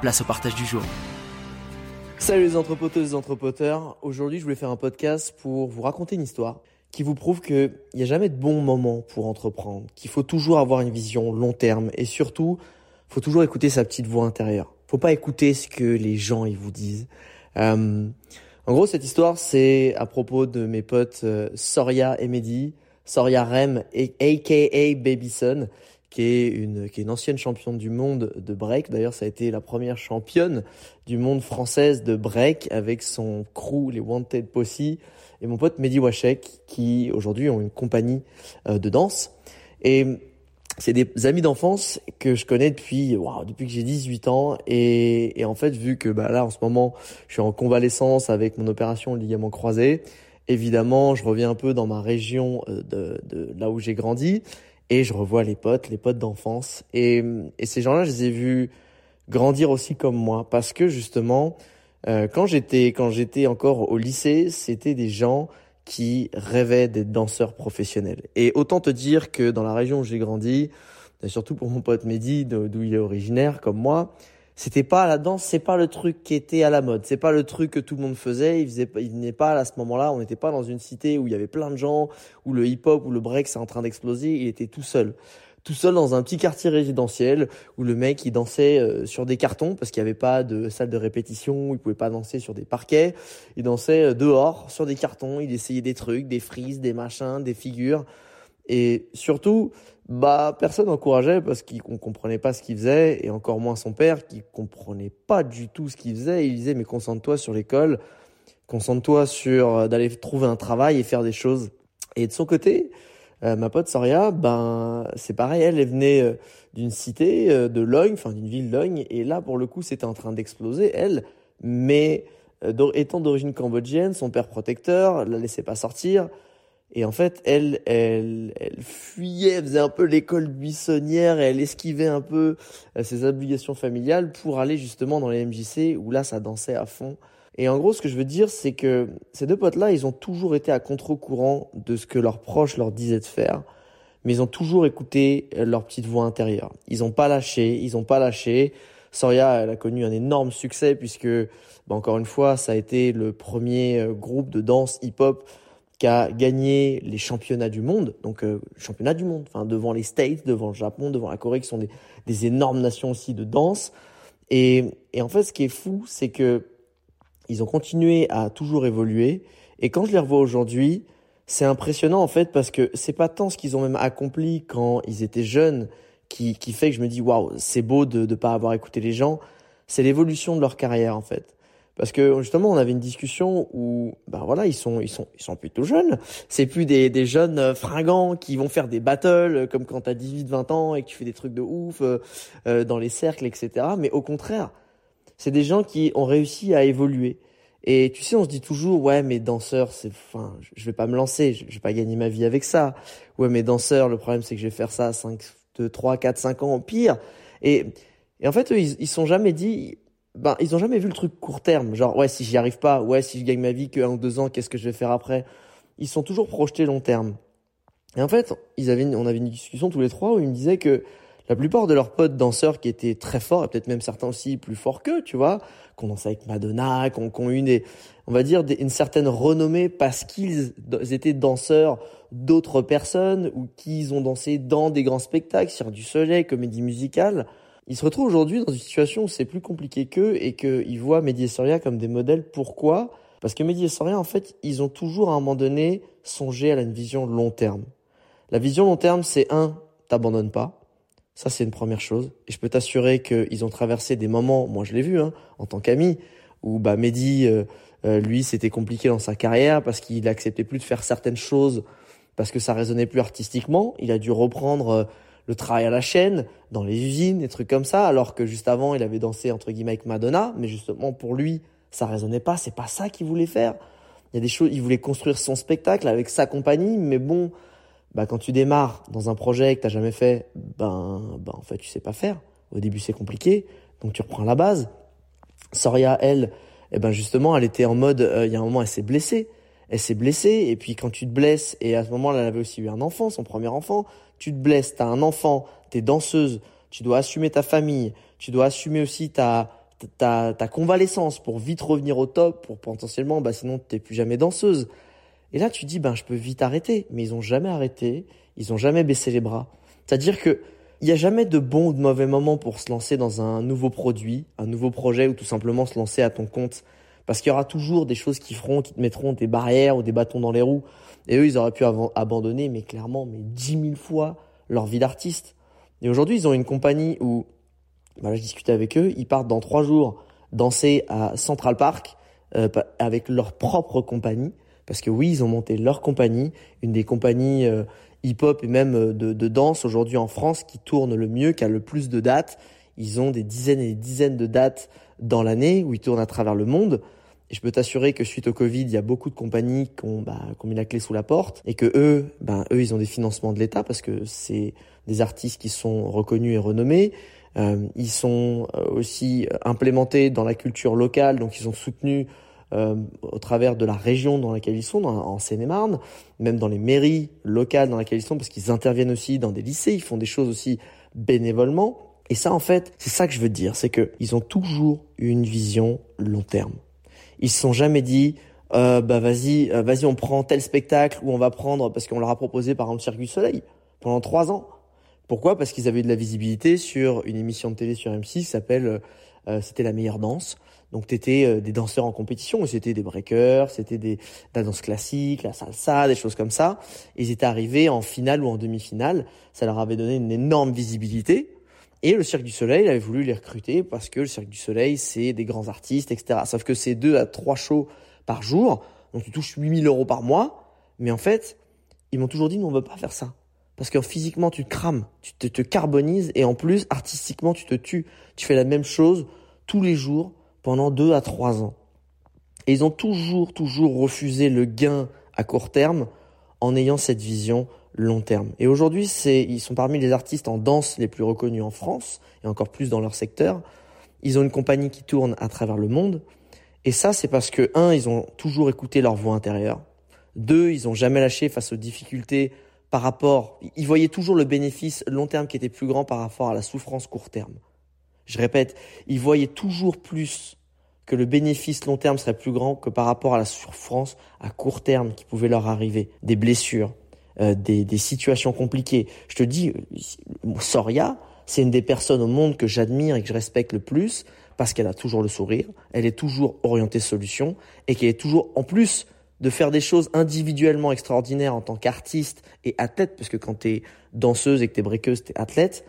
place au partage du jour. Salut les entrepoteuses et entrepoteurs. Aujourd'hui, je voulais faire un podcast pour vous raconter une histoire qui vous prouve qu'il n'y a jamais de bon moment pour entreprendre, qu'il faut toujours avoir une vision long terme et surtout faut toujours écouter sa petite voix intérieure. Faut pas écouter ce que les gens ils vous disent. Euh, en gros, cette histoire, c'est à propos de mes potes euh, Soria et Mehdi, Soria Rem, aka Babyson, qui est une qui est une ancienne championne du monde de break. D'ailleurs, ça a été la première championne du monde française de break avec son crew, les Wanted Posse, et mon pote Mehdi Washek, qui aujourd'hui ont une compagnie euh, de danse. Et c'est des amis d'enfance que je connais depuis wow, depuis que j'ai 18 ans et, et, en fait vu que bah là en ce moment je suis en convalescence avec mon opération ligament croisé évidemment je reviens un peu dans ma région euh, de, de là où j'ai grandi et je revois les potes les potes d'enfance et, et ces gens-là je les ai vus grandir aussi comme moi parce que justement euh, quand j'étais quand j'étais encore au lycée c'était des gens qui rêvaient d'être danseurs professionnels. Et autant te dire que dans la région où j'ai grandi, surtout pour mon pote Mehdi, d'où il est originaire, comme moi, c'était pas la danse, c'est pas le truc qui était à la mode, c'est pas le truc que tout le monde faisait. Il faisait, il n'est pas à ce moment-là, on n'était pas dans une cité où il y avait plein de gens, où le hip-hop ou le break c'est en train d'exploser. Il était tout seul. Tout seul dans un petit quartier résidentiel où le mec il dansait euh, sur des cartons parce qu'il n'y avait pas de salle de répétition, il pouvait pas danser sur des parquets, il dansait euh, dehors sur des cartons, il essayait des trucs, des frises, des machins, des figures et surtout bah personne n'encourageait parce qu'on comprenait pas ce qu'il faisait et encore moins son père qui comprenait pas du tout ce qu'il faisait, il disait mais concentre-toi sur l'école, concentre-toi sur euh, d'aller trouver un travail et faire des choses. Et de son côté, euh, ma pote Soria, ben c'est pareil, elle, venait euh, d'une cité de Logne, enfin d'une ville Logne, et là pour le coup c'était en train d'exploser, elle, mais étant d'origine cambodgienne, son père protecteur la laissait pas sortir, et en fait elle, elle, elle fuyait, elle faisait un peu l'école buissonnière, elle esquivait un peu ses obligations familiales pour aller justement dans les MJC où là ça dansait à fond. Et en gros, ce que je veux dire, c'est que ces deux potes-là, ils ont toujours été à contre-courant de ce que leurs proches leur disaient de faire, mais ils ont toujours écouté leur petite voix intérieure. Ils n'ont pas lâché, ils n'ont pas lâché. Soria, elle a connu un énorme succès puisque, bah, encore une fois, ça a été le premier euh, groupe de danse hip-hop qui a gagné les championnats du monde, donc euh, championnats du monde, enfin devant les States, devant le Japon, devant la Corée, qui sont des, des énormes nations aussi de danse. Et, et en fait, ce qui est fou, c'est que ils ont continué à toujours évoluer. Et quand je les revois aujourd'hui, c'est impressionnant en fait parce que c'est pas tant ce qu'ils ont même accompli quand ils étaient jeunes qui, qui fait que je me dis waouh, c'est beau de ne pas avoir écouté les gens. C'est l'évolution de leur carrière en fait. Parce que justement, on avait une discussion où, ben voilà, ils sont, ils sont, ils sont plutôt jeunes. C'est plus des, des jeunes euh, fringants qui vont faire des battles euh, comme quand t'as 18, 20 ans et que tu fais des trucs de ouf euh, dans les cercles, etc. Mais au contraire, c'est des gens qui ont réussi à évoluer. Et tu sais, on se dit toujours, ouais, mais danseurs, c'est, enfin, je vais pas me lancer, je vais pas gagner ma vie avec ça. Ouais, mais danseurs, le problème, c'est que je vais faire ça 5, 2, 3, 4, 5 ans pire. Et, et en fait, eux, ils, ils sont jamais dit, ben, ils ont jamais vu le truc court terme. Genre, ouais, si j'y arrive pas, ouais, si je gagne ma vie que un ou deux ans, qu'est-ce que je vais faire après? Ils sont toujours projetés long terme. Et en fait, ils avaient, on avait une discussion tous les trois où ils me disaient que, la plupart de leurs potes danseurs qui étaient très forts, et peut-être même certains aussi plus forts qu'eux, tu vois, qu'on dansait avec Madonna, qu'on eu des, on va dire, une certaine renommée parce qu'ils étaient danseurs d'autres personnes ou qu'ils ont dansé dans des grands spectacles, sur du soleil, comédie musicale. Ils se retrouvent aujourd'hui dans une situation où c'est plus compliqué qu'eux et qu'ils voient Mehdi Soria comme des modèles. Pourquoi? Parce que Mehdi Soria, en fait, ils ont toujours à un moment donné songé à une vision long terme. La vision long terme, c'est un, t'abandonnes pas. Ça, c'est une première chose. Et je peux t'assurer qu'ils ont traversé des moments, moi je l'ai vu, hein, en tant qu'ami, où bah, Mehdi, euh, euh, lui, c'était compliqué dans sa carrière parce qu'il acceptait plus de faire certaines choses parce que ça résonnait plus artistiquement. Il a dû reprendre euh, le travail à la chaîne, dans les usines, des trucs comme ça, alors que juste avant, il avait dansé entre guillemets avec Madonna, mais justement pour lui, ça résonnait pas, c'est pas ça qu'il voulait faire. Il y a des choses, il voulait construire son spectacle avec sa compagnie, mais bon, bah quand tu démarres dans un projet que t'as jamais fait, ben, ben en fait tu sais pas faire. Au début c'est compliqué, donc tu reprends la base. Soria, elle, eh ben justement, elle était en mode, euh, il y a un moment, elle s'est blessée elle s'est blessée et puis quand tu te blesses et à ce moment-là elle avait aussi eu un enfant, son premier enfant, tu te blesses, tu as un enfant, tu es danseuse, tu dois assumer ta famille, tu dois assumer aussi ta ta, ta convalescence pour vite revenir au top pour potentiellement bah sinon t'es plus jamais danseuse. Et là tu dis ben je peux vite arrêter, mais ils ont jamais arrêté, ils ont jamais baissé les bras. C'est-à-dire que il n'y a jamais de bon ou de mauvais moment pour se lancer dans un nouveau produit, un nouveau projet ou tout simplement se lancer à ton compte parce qu'il y aura toujours des choses qui feront, qui te mettront des barrières ou des bâtons dans les roues. Et eux, ils auraient pu abandonner, mais clairement, mais dix mille fois leur vie d'artiste. Et aujourd'hui, ils ont une compagnie où, bah là, je discutais avec eux, ils partent dans trois jours danser à Central Park euh, avec leur propre compagnie. Parce que oui, ils ont monté leur compagnie, une des compagnies euh, hip-hop et même euh, de, de danse aujourd'hui en France qui tourne le mieux, qui a le plus de dates. Ils ont des dizaines et des dizaines de dates dans l'année où ils tournent à travers le monde. Et je peux t'assurer que suite au Covid, il y a beaucoup de compagnies qui ont, bah, qui ont mis la clé sous la porte et que eux, ben eux, ils ont des financements de l'État parce que c'est des artistes qui sont reconnus et renommés. Euh, ils sont euh, aussi implémentés dans la culture locale, donc ils ont soutenu euh, au travers de la région dans laquelle ils sont, en Seine-et-Marne, même dans les mairies locales dans lesquelles ils sont, parce qu'ils interviennent aussi dans des lycées, ils font des choses aussi bénévolement. Et ça, en fait, c'est ça que je veux dire, c'est que ils ont toujours une vision long terme. Ils se sont jamais dit, euh, bah vas-y, euh, vas-y, on prend tel spectacle ou on va prendre parce qu'on leur a proposé par exemple Circuit Soleil pendant trois ans. Pourquoi? Parce qu'ils avaient de la visibilité sur une émission de télé sur M6 qui s'appelle euh, euh, c'était la meilleure danse. Donc t'étais des danseurs en compétition, c'était des breakers, c'était des de la danse classique, la salsa, des choses comme ça. Ils étaient arrivés en finale ou en demi-finale, ça leur avait donné une énorme visibilité. Et le Cirque du Soleil avait voulu les recruter parce que le Cirque du Soleil, c'est des grands artistes, etc. Sauf que c'est deux à trois shows par jour, donc tu touches 8000 euros par mois. Mais en fait, ils m'ont toujours dit, nous, on veut pas faire ça. Parce que physiquement, tu te crames, tu te, te carbonises, et en plus, artistiquement, tu te tues. Tu fais la même chose tous les jours pendant deux à trois ans. Et ils ont toujours, toujours refusé le gain à court terme en ayant cette vision long terme. Et aujourd'hui, c'est, ils sont parmi les artistes en danse les plus reconnus en France et encore plus dans leur secteur. Ils ont une compagnie qui tourne à travers le monde. Et ça, c'est parce que, un, ils ont toujours écouté leur voix intérieure. Deux, ils ont jamais lâché face aux difficultés par rapport, ils voyaient toujours le bénéfice long terme qui était plus grand par rapport à la souffrance court terme. Je répète, ils voyaient toujours plus que le bénéfice long terme serait plus grand que par rapport à la souffrance à court terme qui pouvait leur arriver. Des blessures, euh, des, des, situations compliquées. Je te dis, euh, Soria, c'est une des personnes au monde que j'admire et que je respecte le plus parce qu'elle a toujours le sourire, elle est toujours orientée solution et qu'elle est toujours, en plus de faire des choses individuellement extraordinaires en tant qu'artiste et athlète, parce que quand tu es danseuse et que tu es breakeuse, tu es athlète,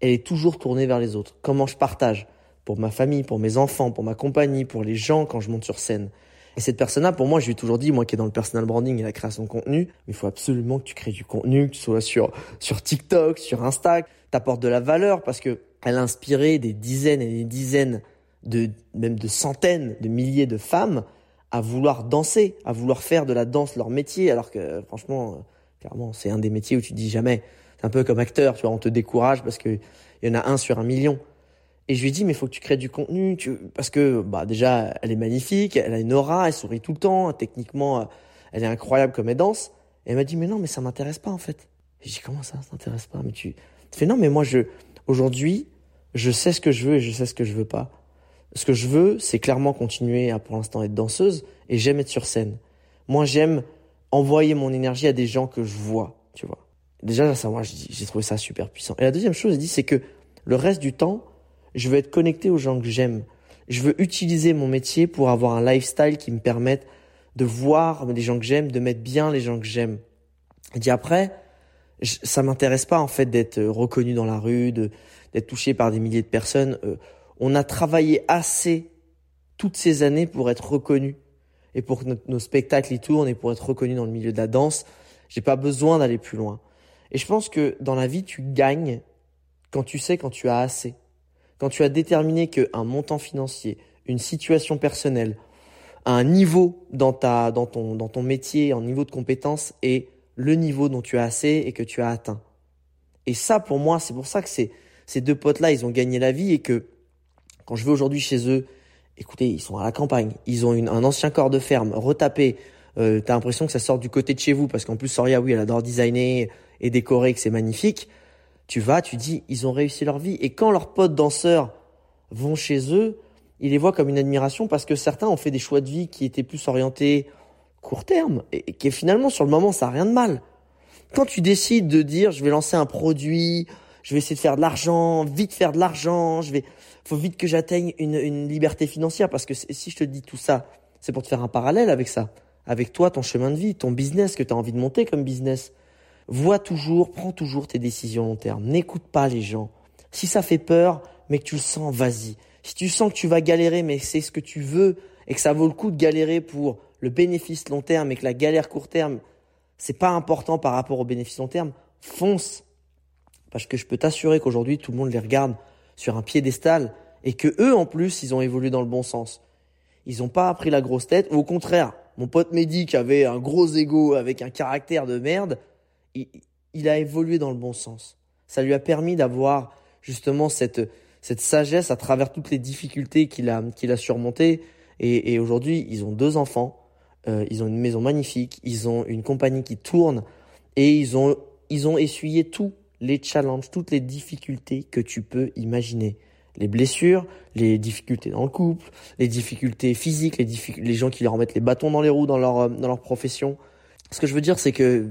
elle est toujours tournée vers les autres. Comment je partage? Pour ma famille, pour mes enfants, pour ma compagnie, pour les gens quand je monte sur scène. Et cette personne-là, pour moi, je lui ai toujours dit, moi qui est dans le personal branding et la création de contenu, il faut absolument que tu crées du contenu, que tu sois sur, sur TikTok, sur Insta, t'apportes de la valeur parce que elle a inspiré des dizaines et des dizaines de, même de centaines de milliers de femmes à vouloir danser, à vouloir faire de la danse leur métier, alors que franchement, clairement, c'est un des métiers où tu dis jamais. C'est un peu comme acteur, tu vois, on te décourage parce que il y en a un sur un million. Et je lui dit, mais faut que tu crées du contenu, parce que bah déjà, elle est magnifique, elle a une aura, elle sourit tout le temps, techniquement, elle est incroyable comme elle danse. Et elle m'a dit, mais non, mais ça m'intéresse pas en fait. J'ai dit, comment ça, ça t'intéresse pas? Mais tu, tu fais non, mais moi, je, aujourd'hui, je sais ce que je veux et je sais ce que je veux pas. Ce que je veux, c'est clairement continuer à, pour l'instant, être danseuse et j'aime être sur scène. Moi, j'aime envoyer mon énergie à des gens que je vois, tu vois. Déjà, ça, moi, j'ai trouvé ça super puissant. Et la deuxième chose, elle dit, c'est que le reste du temps, Je veux être connecté aux gens que j'aime. Je veux utiliser mon métier pour avoir un lifestyle qui me permette de voir les gens que j'aime, de mettre bien les gens que j'aime. Et dit après, ça m'intéresse pas en fait d'être euh, reconnu dans la rue, d'être touché par des milliers de personnes. Euh, on a travaillé assez toutes ces années pour être reconnu et pour que nos spectacles y tournent et pour être reconnu dans le milieu de la danse. J'ai pas besoin d'aller plus loin. Et je pense que dans la vie, tu gagnes quand tu sais quand tu as assez. Quand tu as déterminé qu'un montant financier, une situation personnelle, un niveau dans ta, dans ton, dans ton métier, un niveau de compétence est le niveau dont tu as assez et que tu as atteint. Et ça, pour moi, c'est pour ça que ces, ces deux potes-là, ils ont gagné la vie et que quand je vais aujourd'hui chez eux, écoutez, ils sont à la campagne, ils ont une, un ancien corps de ferme retapé. Euh, T'as l'impression que ça sort du côté de chez vous parce qu'en plus Soria, oui, elle adore designer et décorer, que c'est magnifique. Tu vas, tu dis, ils ont réussi leur vie. Et quand leurs potes danseurs vont chez eux, ils les voient comme une admiration parce que certains ont fait des choix de vie qui étaient plus orientés court terme et, qui finalement sur le moment ça n'a rien de mal. Quand tu décides de dire je vais lancer un produit, je vais essayer de faire de l'argent, vite faire de l'argent, je vais, faut vite que j'atteigne une, une liberté financière parce que si je te dis tout ça, c'est pour te faire un parallèle avec ça, avec toi, ton chemin de vie, ton business que tu as envie de monter comme business. Vois toujours, prends toujours tes décisions long terme. N'écoute pas les gens. Si ça fait peur, mais que tu le sens, vas-y. Si tu sens que tu vas galérer, mais c'est ce que tu veux et que ça vaut le coup de galérer pour le bénéfice long terme et que la galère court terme, c'est pas important par rapport au bénéfice long terme, fonce. Parce que je peux t'assurer qu'aujourd'hui, tout le monde les regarde sur un piédestal et que eux, en plus, ils ont évolué dans le bon sens. Ils n'ont pas appris la grosse tête, au contraire, mon pote Mehdi qui avait un gros ego avec un caractère de merde, il, a évolué dans le bon sens. Ça lui a permis d'avoir justement cette, cette sagesse à travers toutes les difficultés qu'il a, qu'il a surmontées. Et, et aujourd'hui, ils ont deux enfants. Euh, ils ont une maison magnifique, ils ont une compagnie qui tourne et ils ont, ils ont essuyé tous les challenges, toutes les difficultés que tu peux imaginer. Les blessures, les difficultés dans le couple, les difficultés physiques, les, les gens qui leur remettent les bâtons dans les roues dans leur, dans leur profession. Ce que je veux dire, c'est que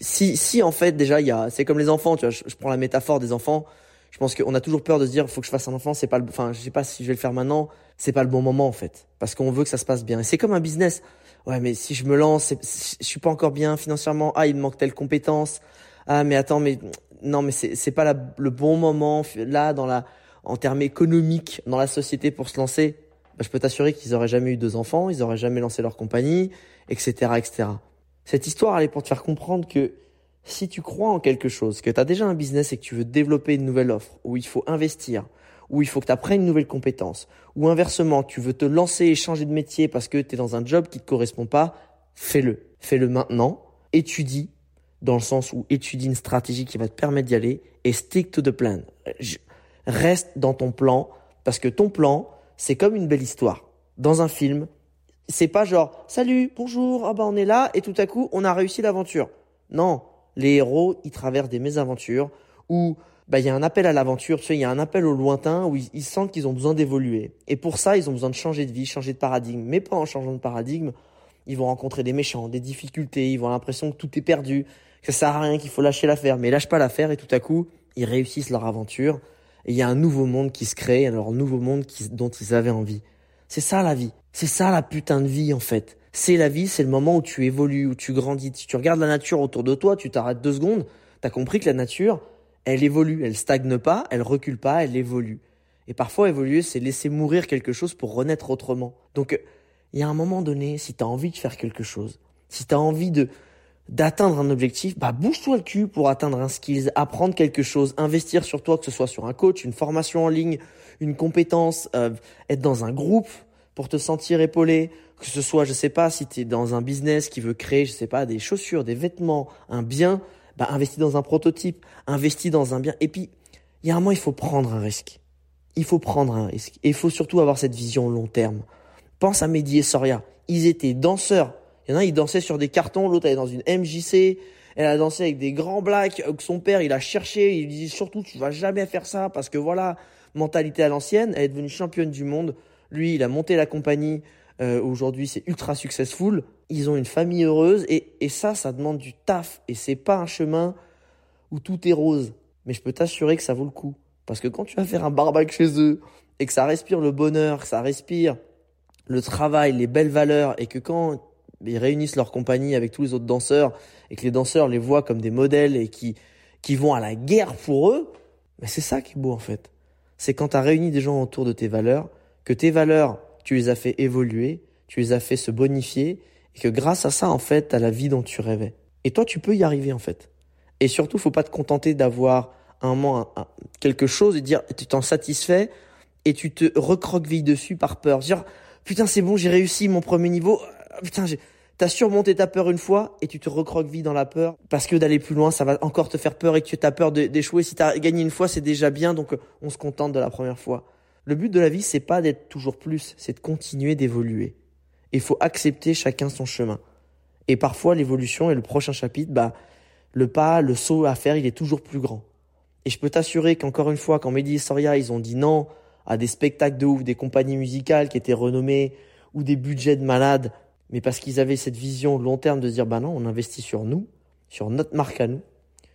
si, si en fait déjà il y a, c'est comme les enfants, tu vois, je, je prends la métaphore des enfants. Je pense qu'on a toujours peur de se dire, faut que je fasse un enfant, c'est pas le, enfin, je sais pas si je vais le faire maintenant, c'est pas le bon moment en fait, parce qu'on veut que ça se passe bien. Et c'est comme un business ouais, mais si je me lance, je suis pas encore bien financièrement. Ah, il me manque telle compétence. Ah, mais attends, mais non, mais c'est c'est pas le bon moment là dans la en termes économiques dans la société pour se lancer. Bah, je peux t'assurer qu'ils auraient jamais eu deux enfants, ils auraient jamais lancé leur compagnie, etc., etc. Cette histoire, elle est pour te faire comprendre que si tu crois en quelque chose, que tu as déjà un business et que tu veux développer une nouvelle offre où il faut investir, où il faut que tu apprennes une nouvelle compétence, ou inversement, tu veux te lancer et changer de métier parce que tu es dans un job qui te correspond pas, fais-le. Fais-le maintenant, étudie, dans le sens où étudie une stratégie qui va te permettre d'y aller, et stick to the plan. Reste dans ton plan, parce que ton plan, c'est comme une belle histoire. Dans un film, c'est pas genre, salut, bonjour, ah bah on est là, et tout à coup, on a réussi l'aventure. Non, les héros, ils traversent des mésaventures, où bah, il y a un appel à l'aventure, tu sais, il y a un appel au lointain où ils, sentent qu'ils ont besoin d'évoluer. Et pour ça, ils ont besoin de changer de vie, changer de paradigme. Mais pas en changeant de paradigme, ils vont rencontrer des méchants, des difficultés, ils vont l'impression que tout est perdu, que ça sert à rien, qu'il faut lâcher l'affaire. Mais ils lâchent pas l'affaire et tout à coup, ils réussissent leur aventure. Et il y a un nouveau monde qui se crée, alors nouveau monde qui, dont ils avaient envie. C'est ça la vie. C'est ça la putain de vie en fait. C'est la vie, c'est le moment où tu évolues, où tu grandis. Si tu regardes la nature autour de toi, tu t'arrêtes deux secondes, t'as compris que la nature, elle évolue, elle stagne pas, elle recule pas, elle évolue. Et parfois évoluer, c'est laisser mourir quelque chose pour renaître autrement. Donc il y a un moment donné, si tu as envie de faire quelque chose, si tu as envie de d'atteindre un objectif, bah bouge-toi le cul pour atteindre un skills, apprendre quelque chose, investir sur toi, que ce soit sur un coach, une formation en ligne, une compétence, euh, être dans un groupe pour te sentir épaulé, que ce soit, je sais pas, si tu es dans un business qui veut créer, je sais pas, des chaussures, des vêtements, un bien, bah, investis dans un prototype, investis dans un bien. Et puis, il y a un moment, il faut prendre un risque. Il faut prendre un risque. Et il faut surtout avoir cette vision long terme. Pense à Mehdi et Soria. Ils étaient danseurs. Il y en a, ils dansaient sur des cartons. L'autre, elle est dans une MJC. Elle a dansé avec des grands blacks. Euh, son père, il a cherché. Il dit surtout, tu vas jamais faire ça parce que voilà, mentalité à l'ancienne. Elle est devenue championne du monde. Lui, il a monté la compagnie. Euh, Aujourd'hui, c'est ultra successful ils ont une famille heureuse et, et ça, ça demande du taf et c'est pas un chemin où tout est rose. Mais je peux t'assurer que ça vaut le coup Parce que quand tu vas faire un barbecue chez eux et que ça respire le bonheur, que ça respire le travail, les belles valeurs et que quand ils réunissent leur compagnie avec tous les autres danseurs et que les danseurs les voient comme des modèles et qui, qui vont à la guerre pour eux, mais c'est ça qui est beau en fait. C'est quand tu as réuni des gens autour de tes valeurs, que tes valeurs, tu les as fait évoluer, tu les as fait se bonifier et que grâce à ça en fait, tu as la vie dont tu rêvais. Et toi tu peux y arriver en fait. Et surtout, faut pas te contenter d'avoir un moment quelque chose et dire tu t'en satisfais et tu te recroquevilles dessus par peur. Dire putain c'est bon j'ai réussi mon premier niveau. Putain j'ai T'as surmonté ta peur une fois et tu te recroquevilles dans la peur parce que d'aller plus loin, ça va encore te faire peur et que tu as peur d'échouer. Si t'as gagné une fois, c'est déjà bien, donc on se contente de la première fois. Le but de la vie, c'est pas d'être toujours plus, c'est de continuer d'évoluer. Il faut accepter chacun son chemin. Et parfois, l'évolution et le prochain chapitre, bah, le pas, le saut à faire, il est toujours plus grand. Et je peux t'assurer qu'encore une fois, quand Mehdi et Soria, ils ont dit non à des spectacles de ouf, des compagnies musicales qui étaient renommées, ou des budgets de malades, mais parce qu'ils avaient cette vision long terme de dire bah non, on investit sur nous, sur notre marque à nous,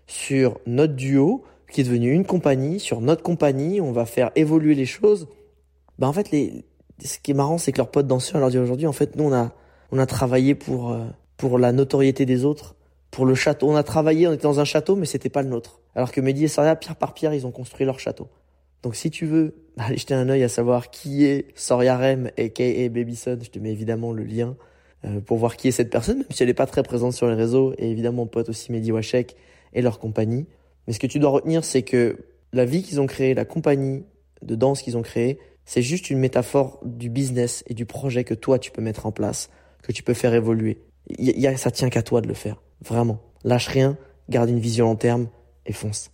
sur notre duo qui est devenu une compagnie, sur notre compagnie, on va faire évoluer les choses. Bah en fait les ce qui est marrant c'est que leurs potes danseurs leur dit aujourd'hui en fait nous on a on a travaillé pour euh, pour la notoriété des autres, pour le château. On a travaillé, on était dans un château mais c'était pas le nôtre. Alors que Mehdi et Soria pierre par pierre, ils ont construit leur château. Donc si tu veux aller jeter un œil à savoir qui est Soria Rem et K.A. Babyson, je te mets évidemment le lien pour voir qui est cette personne, même si elle n'est pas très présente sur les réseaux, et évidemment pote aussi Mehdi Wachek et leur compagnie. Mais ce que tu dois retenir, c'est que la vie qu'ils ont créée, la compagnie de danse qu'ils ont créée, c'est juste une métaphore du business et du projet que toi tu peux mettre en place, que tu peux faire évoluer. Y y a, ça tient qu'à toi de le faire, vraiment. Lâche rien, garde une vision long terme et fonce.